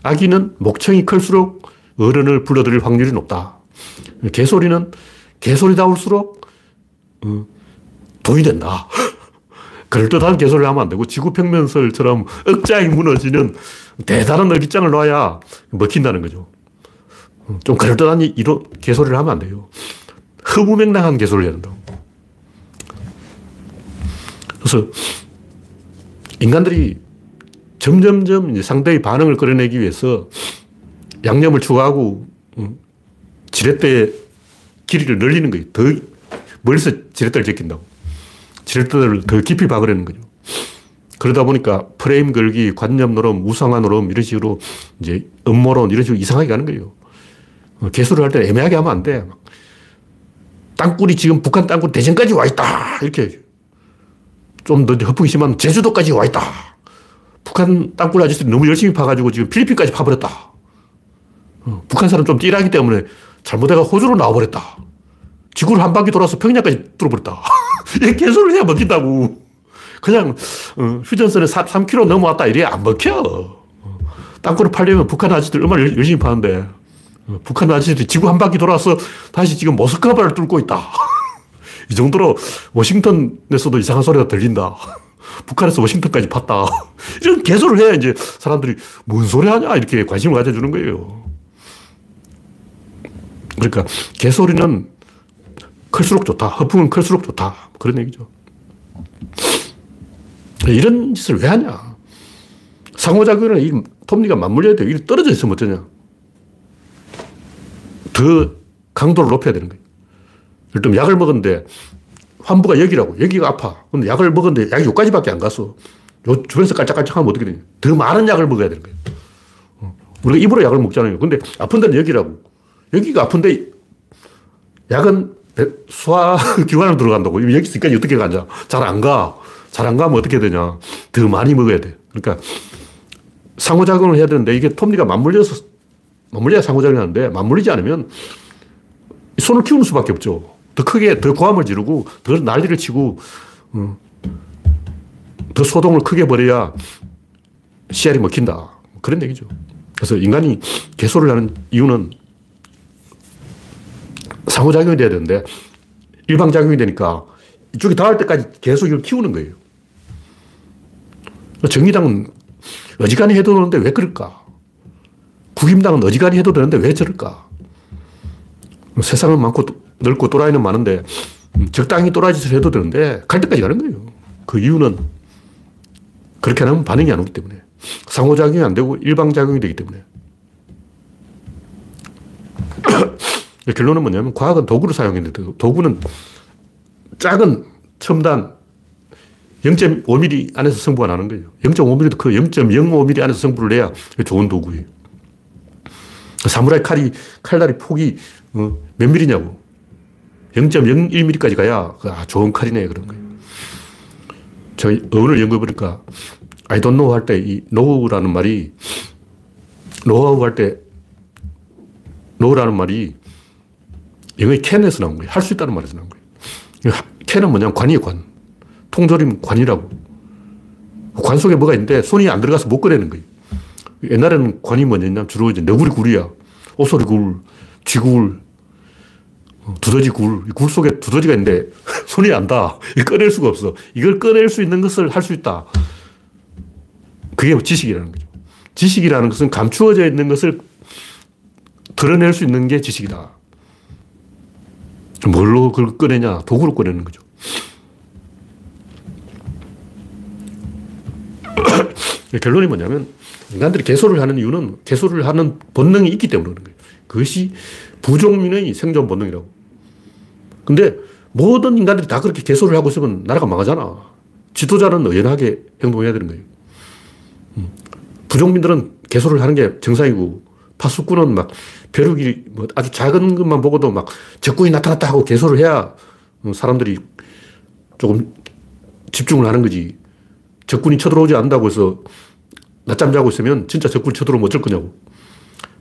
아기는 목청이 클수록 어른을 불러들일 확률이 높다. 개소리는 개소리다울수록 어, 돈이 된다. [laughs] 그럴듯한 개소리를 하면 안 되고 지구평면설처럼 억장이 무너지는 대단한 어깃장을 놔야 먹힌다는 거죠. 어, 좀 그럴듯한 이로 개소리를 하면 안 돼요. 허무맹랑한 개소리를 해야 된다고. 그래서 인간들이 점점점 상대의 반응을 끌어내기 위해서 양념을 추가하고 지렛대 길이를 늘리는 거예요. 더 멀리서 지렛대를 제낀다고. 지렛대를 더 깊이 박으려는 거죠. 그러다 보니까 프레임 걸기, 관념 노름, 우상화 노름 이런 식으로 이제 음모론 이런 식으로 이상하게 가는 거예요. 어, 개수를 할 때 애매하게 하면 안 돼. 땅굴이 지금 북한 땅굴 대전까지 와 있다. 이렇게 좀 더 허풍이 심한 제주도까지 와 있다. 북한 땅굴 아저씨들이 너무 열심히 파가지고 지금 필리핀까지 파버렸다. 어, 북한 사람 좀 띠라기 때문에 잘못해가 호주로 나와버렸다. 지구를 한 바퀴 돌아서 평양까지 뚫어버렸다. [laughs] 이 개소를 해야 먹힌다고. 그냥 어, 휴전선에 3km 넘어왔다 이래 안 먹혀. 어, 땅굴을 팔려면 북한 아저씨들 얼마나 열심히 파는데 어, 북한 아저씨들이 지구 한 바퀴 돌아서 다시 지금 모스크바를 뚫고 있다. [laughs] 이 정도로 워싱턴에서도 이상한 소리가 들린다. [laughs] 북한에서 워싱턴까지 팠다. 이런 개소를 해야 이제 사람들이 뭔 소리 하냐 이렇게 관심을 가져주는 거예요. 그러니까 개소리는 클수록 좋다. 허풍은 클수록 좋다. 그런 얘기죠. 이런 짓을 왜 하냐. 상호작용은 이 톱니가 맞물려야 돼. 이 떨어져 있으면 어쩌냐. 더 강도를 높여야 되는 거예요. 예를 들면 약을 먹었는데 환부가 여기라고. 여기가 아파. 근데 약을 먹었는데 약이 여기까지밖에 안 갔어. 요 주변에서 깔짝깔짝 하면 어떻게 되냐. 더 많은 약을 먹어야 되는 거예요. 어. 우리가 입으로 약을 먹잖아요. 근데 아픈 데는 여기라고. 여기가 아픈데 약은 소화기관으로 [laughs] 들어간다고. 여기 있으니까 어떻게 가냐. 잘 안 가. 잘 안 가면 어떻게 되냐. 더 많이 먹어야 돼. 그러니까 상호작용을 해야 되는데 이게 톱니가 맞물려서, 맞물려야 상호작용을 하는데 맞물리지 않으면 손을 키우는 수밖에 없죠. 더 크게, 더 고함을 지르고, 더 난리를 치고, 어, 더 소동을 크게 벌여야 씨알이 먹힌다. 그런 얘기죠. 그래서 인간이 개소를 하는 이유는 상호작용이 돼야 되는데 일방작용이 되니까 이쪽이 닿을 때까지 계속 이걸 키우는 거예요. 정의당은 어지간히 해도 되는데 왜 그럴까? 국임당은 어지간히 해도 되는데 왜 저럴까? 세상은 많고 넓고 또라이는 많은데 적당히 또라이 짓을 해도 되는데 갈 때까지 가는 거예요. 그 이유는 그렇게 하면 반응이 안 오기 때문에 상호작용이 안 되고 일방작용이 되기 때문에 결론은 뭐냐면 과학은 도구를 사용했는데 도구는 작은 첨단 0.5mm 안에서 승부가 나는 거예요. 0.5mm도 그 0.05mm 안에서 승부를 내야 좋은 도구예요. 사무라이 칼이, 칼날이 폭이 어, 몇 mm냐고. 0.01mm까지 가야 아, 좋은 칼이네. 그런 거예요. 제가 어원을 연구해보니까 I don't know 할 때 이 know라는 말이 노하우 할 때 know라는 말이 영어의 can에서 나온 거예요. 할 수 있다는 말에서 나온 거예요. can은 뭐냐면 관이에요, 관. 통조림 관이라고. 관 속에 뭐가 있는데 손이 안 들어가서 못 꺼내는 거예요. 옛날에는 관이 뭐냐면 주로 이제 너구리 굴이야. 오소리 굴, 쥐굴, 어, 두더지 굴. 굴 속에 두더지가 있는데 [laughs] 손이 안 닿아. 꺼낼 수가 없어. 이걸 꺼낼 수 있는 것을 할 수 있다. 그게 지식이라는 거죠. 지식이라는 것은 감추어져 있는 것을 드러낼 수 있는 게 지식이다. 뭘로 그걸 꺼내냐? 도구로 꺼내는 거죠. [coughs] 결론이 뭐냐면 인간들이 개소를 하는 이유는 개소를 하는 본능이 있기 때문에 그런 거예요. 그것이 부족민의 생존 본능이라고. 근데 모든 인간들이 다 그렇게 개소를 하고 있으면 나라가 망하잖아. 지도자는 의연하게 행동해야 되는 거예요. 음. 부족민들은 개소를 하는 게 정상이고 파수꾼은 막 벼룩이 뭐 아주 작은 것만 보고도 막 적군이 나타났다 하고 개소를 해야 사람들이 조금 집중을 하는 거지. 적군이 쳐들어오지 않는다고 해서 낮잠 자고 있으면 진짜 적군이 쳐들어오면 어쩔 거냐고.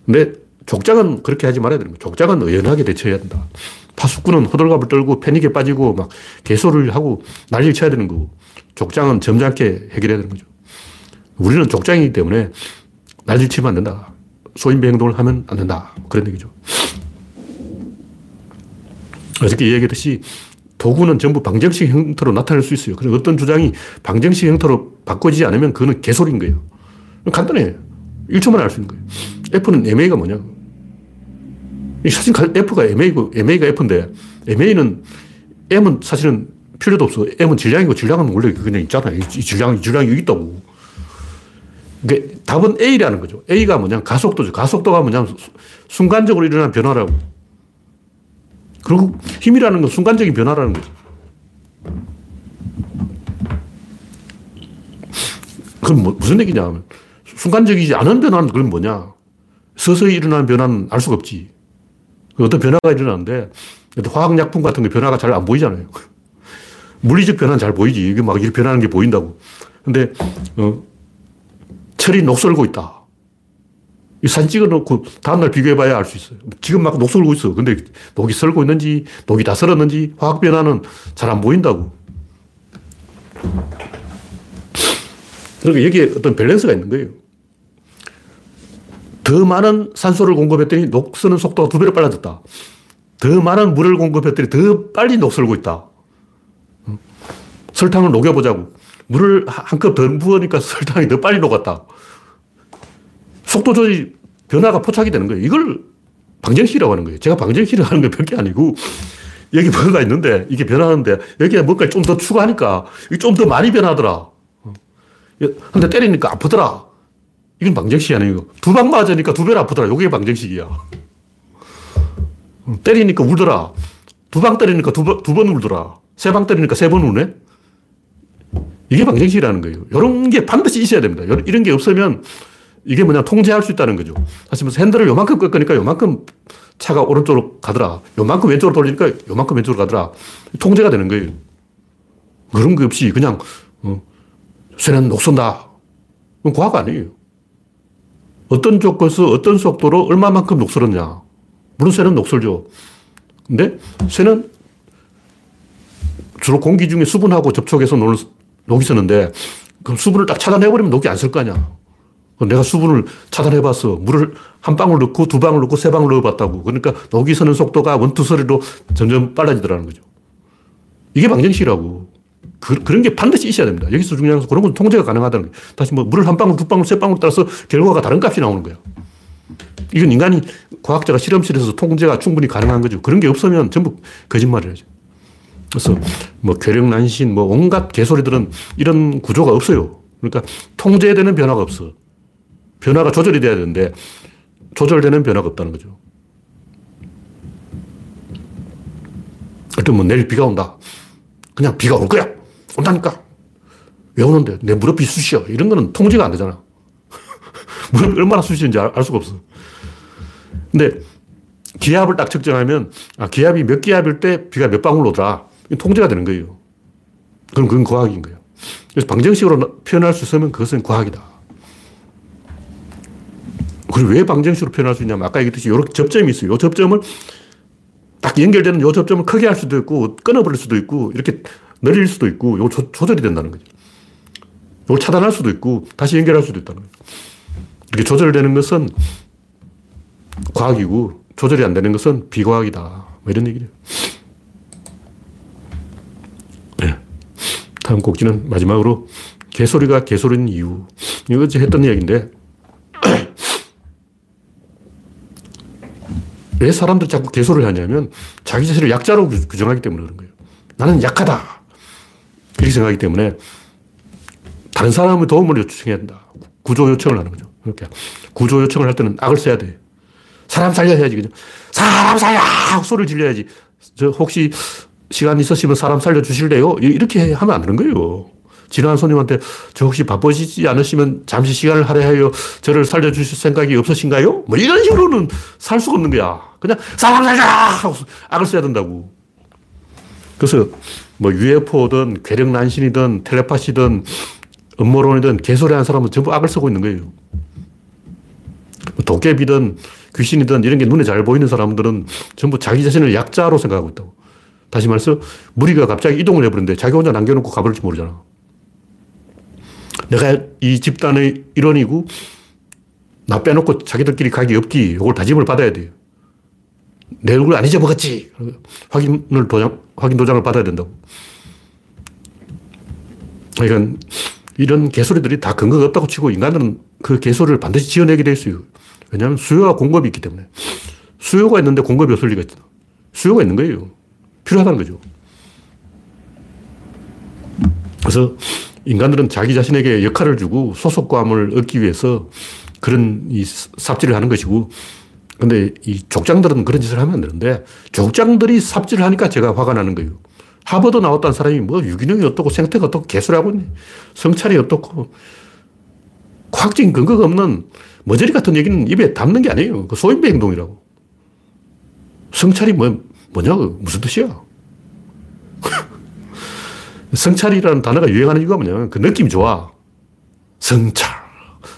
근데 족장은 그렇게 하지 말아야 되는 거예요. 족장은 의연하게 대처해야 된다. 파수꾼은 호들갑을 떨고 패닉에 빠지고 막 개소를 하고 난리를 쳐야 되는 거고. 족장은 점잖게 해결해야 되는 거죠. 우리는 족장이기 때문에 난리를 치면 안 된다. 소인배 행동을 하면 안 된다. 그런 얘기죠. 어저께 얘기했듯이 도구는 전부 방정식 형태로 나타낼 수 있어요. 그래서 어떤 주장이 방정식 형태로 바꿔지지 않으면 그거는 개소리인 거예요. 간단해. 1초만에 알 수 있는 거예요. F는 MA가 뭐냐. 사실 F가 MA고, MA가 F인데, MA는, M은 사실은 필요도 없어. M은 질량이고, 질량은 원래 그냥 있잖아. 이 질량, 질량이 있다고. 그러니까 답은 A라는 거죠. A가 뭐냐 가속도죠. 가속도가 뭐냐 순간적으로 일어난 변화라고. 그리고 힘이라는 건 순간적인 변화라는 거죠. 그건 뭐, 무슨 얘기냐 순간적이지 않은 변화는 그건 뭐냐. 서서히 일어나는 변화는 알 수가 없지. 어떤 변화가 일어나는데, 화학약품 같은 게 변화가 잘 안 보이잖아요. [laughs] 물리적 변화는 잘 보이지. 이게 막 이렇게 변하는 게 보인다고. 근데, 어, 철이 녹슬고 있다. 이 사진 찍어 놓고 다음날 비교해 봐야 알 수 있어요. 지금 막 녹슬고 있어. 근데 녹이 썰고 있는지, 녹이 다 썰었는지, 화학 변화는 잘 안 보인다고. 그러니까 여기에 어떤 밸런스가 있는 거예요. 더 많은 산소를 공급했더니 녹쓰는 속도가 두 배로 빨라졌다. 더 많은 물을 공급했더니 더 빨리 녹슬고 있다. 설탕을 녹여보자고. 물을 한 컵 더 부으니까 [laughs] 설탕이 더 빨리 녹았다. 속도 조절 변화가 포착이 되는 거예요. 이걸 방정식이라고 하는 거예요. 제가 방정식을 하는 게 별 게 아니고 여기 뭔가 있는데 이게 변하는데 여기에 뭔가 좀 더 추가하니까 이게 좀 더 많이 변하더라. 근데 때리니까 아프더라. 이건 방정식이 아니고 두 방 맞으니까 두 배로 아프더라. 이게 방정식이야. 때리니까 울더라. 두 방 때리니까 두 번 울더라. 세 방 때리니까 세 번 우네? 이게 방정식이라는 거예요. 이런 게 반드시 있어야 됩니다. 이런 게 없으면 이게 뭐냐, 통제할 수 있다는 거죠. 사실 뭐 핸들을 요만큼 꺾으니까 요만큼 차가 오른쪽으로 가더라. 요만큼 왼쪽으로 돌리니까 요만큼 왼쪽으로 가더라. 통제가 되는 거예요. 그런 거 없이 그냥, 어, 쇠는 녹선다. 그건 과학 아니에요. 어떤 조건에서 어떤 속도로 얼마만큼 녹슬었냐. 물론 쇠는 녹슬죠. 근데 쇠는 주로 공기 중에 수분하고 접촉해서 녹이 쓰는데 그럼 수분을 딱 차단해버리면 녹이 안 쓸 거 아니야. 내가 수분을 차단해봤어. 물을 한 방울 넣고 두 방울 넣고 세 방울 넣어봤다고. 그러니까 녹이 서는 속도가 원투서리로 점점 빨라지더라는 거죠. 이게 방정식이라고. 그, 런게 반드시 있어야 됩니다. 여기서 중요한 건 그런 건 통제가 가능하다는 거예요. 다시 뭐 물을 한 방울, 두 방울, 세 방울 따라서 결과가 다른 값이 나오는 거예요. 이건 인간이 과학자가 실험실에서 통제가 충분히 가능한 거죠. 그런 게 없으면 전부 거짓말이죠. 그래서 뭐 괴력난신, 뭐 온갖 개소리들은 이런 구조가 없어요. 그러니까 통제되는 변화가 없어. 변화가 조절이 돼야 되는데 조절되는 변화가 없다는 거죠. 그때 뭐 내일 비가 온다. 그냥 비가 올 거야. 온다니까. 왜 오는데? 내 무릎이 쑤셔. 이런 거는 통제가 안 되잖아. [laughs] 무릎 얼마나 쑤시는지 알, 알 수가 없어. 근데 기압을 딱 측정하면 아, 기압이 몇 기압일 때 비가 몇 방울 오더라. 통제가 되는 거예요. 그럼 그건 과학인 거예요. 그래서 방정식으로 표현할 수 있으면 그것은 과학이다. 그리고 왜 방정식으로 표현할 수 있냐면 아까 얘기했듯이 이렇게 접점이 있어요. 이 접점을 딱 연결되는 이 접점을 크게 할 수도 있고 끊어버릴 수도 있고 이렇게 늘릴 수도 있고 이거 조, 조절이 된다는 거죠. 이걸 차단할 수도 있고 다시 연결할 수도 있다는 거죠. 이렇게 조절되는 것은 과학이고 조절이 안 되는 것은 비과학이다. 뭐 이런 얘기죠. 네. 다음 곡지는 마지막으로 개소리가 개소리인 이유. 이거 어제 했던 이야기인데 [clears throat] 왜 사람들이 자꾸 개소를 하냐면 자기 자신을 약자로 규정하기 때문에 그런 거예요. 나는 약하다. 이렇게 생각하기 때문에 다른 사람의 도움을 요청해야 된다. 구조 요청을 하는 거죠. 그러니까 구조 요청을 할 때는 악을 써야 돼. 사람 살려야지. 그죠? 사람 살려! 소리를 질러야지. 저 혹시 시간 있으시면 사람 살려주실래요? 이렇게 하면 안 되는 거예요. 지나간 손님한테 저 혹시 바쁘시지 않으시면 잠시 시간을 할애하여 저를 살려주실 생각이 없으신가요? 뭐 이런 식으로는 살 수가 없는 거야. 그냥 사람 살자! 하고 악을 써야 된다고. 그래서 뭐 UFO든 괴력난신이든 텔레파시든 음모론이든 개소리 하는 사람은 전부 악을 쓰고 있는 거예요. 뭐 도깨비든 귀신이든 이런 게 눈에 잘 보이는 사람들은 전부 자기 자신을 약자로 생각하고 있다고. 다시 말해서 무리가 갑자기 이동을 해버렸는데 자기 혼자 남겨놓고 가버릴지 모르잖아. 내가 이 집단의 일원이고 나 빼놓고 자기들끼리 가기 없기 이걸 다짐을 받아야 돼요. 내 얼굴 안 잊어먹었지. 확인을 도장, 확인 도장을 받아야 된다고. 그러니까 이런 개소리들이 다 근거가 없다고 치고 인간은 그 개소리를 반드시 지어내게 돼 있어요. 왜냐하면 수요와 공급이 있기 때문에. 수요가 있는데 공급이 없을 리가 있잖아. 수요가 있는 거예요. 필요하다는 거죠. 그래서 인간들은 자기 자신에게 역할을 주고 소속감을 얻기 위해서 그런 이 삽질을 하는 것이고, 근데 이 족장들은 그런 짓을 하면 안 되는데, 족장들이 삽질을 하니까 제가 화가 나는 거예요. 하버드 나왔다는 사람이 뭐 유기농이 어떻고 생태가 어떻고 개수라고. 성찰이 어떻고 과학적인 근거가 없는 머저리 같은 얘기는 입에 담는 게 아니에요. 그 소인배 행동이라고. 성찰이 뭐, 뭐냐고, 무슨 뜻이야? [laughs] 성찰이라는 단어가 유행하는 이유가 뭐냐면 그 느낌이 좋아. 성찰.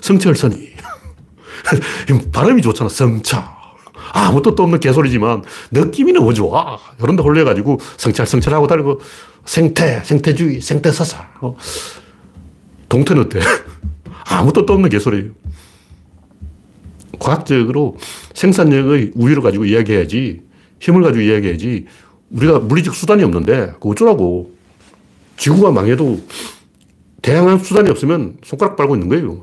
성철선이. [laughs] 발음이 좋잖아. 성찰. 아무 뜻도 없는 개소리지만 느낌이 너무 좋아. 그런데 홀려가지고 성찰, 성찰하고 다니고 생태, 생태주의, 생태사살. 어. 동태는 어때? [laughs] 아무 뜻도 없는 개소리예요. 과학적으로 생산력의 우위를 가지고 이야기해야지, 힘을 가지고 이야기해야지, 우리가 물리적 수단이 없는데, 그 어쩌라고. 지구가 망해도 대항할 수단이 없으면 손가락 빨고 있는 거예요.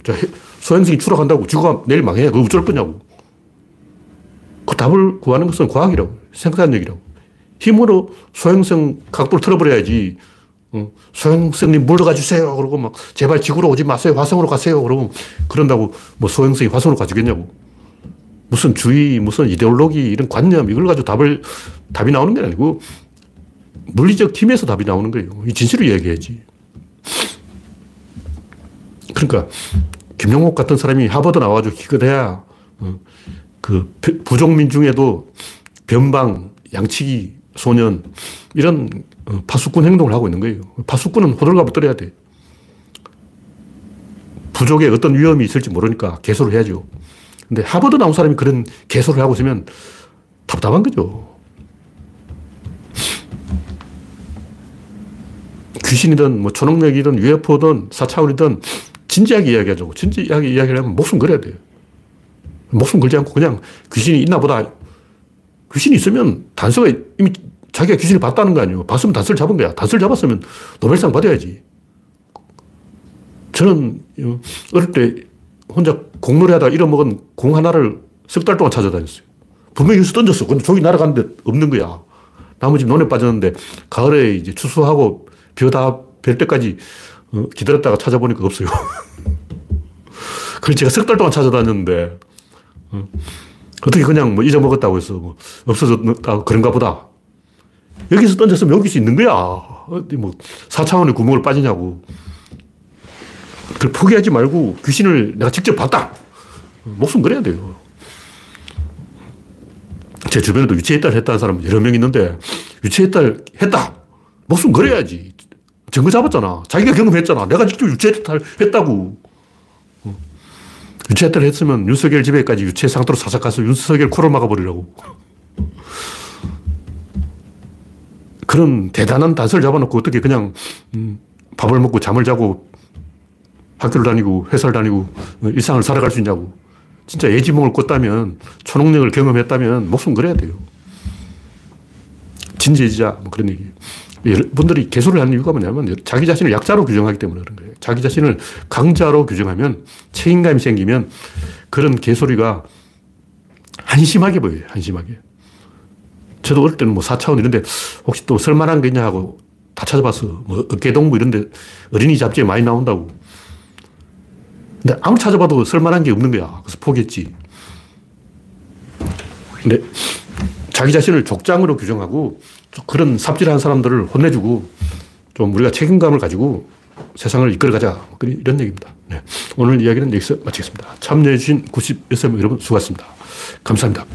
소행성이 추락한다고 지구가 내일 망해. 그거 어쩔 거냐고. 그 답을 구하는 것은 과학이라고. 생산력이라고. 힘으로 소행성 각도를 틀어버려야지. 어, 소행성님 물러가 주세요. 그러고 막 제발 지구로 오지 마세요. 화성으로 가세요. 그러고 그런다고 뭐 소행성이 화성으로 가주겠냐고. 무슨 주의, 무슨 이데올로기, 이런 관념, 이걸 가지고 답을, 답이 나오는 게 아니고 물리적 힘에서 답이 나오는 거예요. 이 진실을 이야기해야지. 그러니까 김용옥 같은 사람이 하버드 나와가지고 기껏해야 어, 그 부족민 중에도 변방, 양치기, 소년 이런 어, 파수꾼 행동을 하고 있는 거예요. 파수꾼은 호들갑을 떨어야 돼. 부족에 어떤 위험이 있을지 모르니까 개소를 해야죠. 근데 하버드 나온 사람이 그런 개소를 하고 있으면 답답한 거죠. 귀신이든 뭐 초능력이든 UFO든 4차원이든 진지하게 이야기하자고. 진지하게 이야기를 하면 목숨 걸어야 돼요. 목숨 걸지 않고 그냥 귀신이 있나 보다. 귀신이 있으면 단서가 이미 자기가 귀신을 봤다는 거 아니에요. 봤으면 단서를 잡은 거야. 단서를 잡았으면 노벨상 받아야지. 저는 어릴 때 혼자 공놀이 하다 잃어먹은 공 하나를 석 달 동안 찾아다녔어요. 분명히 여기서 던졌어. 근데 저기 날아갔는데 없는 거야. 나머지 논에 빠졌는데 가을에 이제 추수하고 벼다뵐 때까지 어, 기다렸다가 찾아보니까 없어요. [laughs] 그걸 제가 석 달 동안 찾아다녔는데, 어, 떻게 그냥 뭐 잊어먹었다고 해서 뭐 없어졌다 그런가 보다. 여기서 던졌으면 여기 수 있는 거야. 어디 뭐 4차원의 구멍을 빠지냐고. 그걸 포기하지 말고 귀신을 내가 직접 봤다. 목숨 걸어야 돼요. 제 주변에도 유체이탈 했다는 사람 여러 명 있는데 유체이탈 했다. 목숨 걸어야지. 증거 잡았잖아. 자기가 경험했잖아. 내가 직접 유체이탈 했다고. 어. 유체이탈 했으면 윤석열 집에까지 유체 상태로 사삭 가서 윤석열 코를 막아버리라고. 그런 대단한 단서를 잡아놓고 어떻게 그냥 음, 밥을 먹고 잠을 자고 학교를 다니고 회사를 다니고 일상을 살아갈 수 있냐고. 진짜 예지몽을 꿨다면 초능력을 경험했다면 목숨 걸어야 돼요. 진지해지자 뭐 그런 얘기. 여러분들이 개소를 하는 이유가 뭐냐면 자기 자신을 약자로 규정하기 때문에 그런 거예요. 자기 자신을 강자로 규정하면 책임감이 생기면 그런 개소리가 한심하게 보여요. 한심하게. 저도 어릴 때는 뭐 4차원 이런데 혹시 또 쓸만한 게 있냐 하고 다 찾아봤어. 뭐 어깨동무 이런데 어린이 잡지에 많이 나온다고. 근데 아무 찾아봐도 쓸만한 게 없는 거야. 그래서 포기했지. 근데 자기 자신을 족장으로 규정하고 그런 삽질한 사람들을 혼내주고 좀 우리가 책임감을 가지고 세상을 이끌어가자. 뭐 이런 얘기입니다. 네. 오늘 이야기는 여기서 마치겠습니다. 참여해주신 96명 여러분 수고하셨습니다. 감사합니다.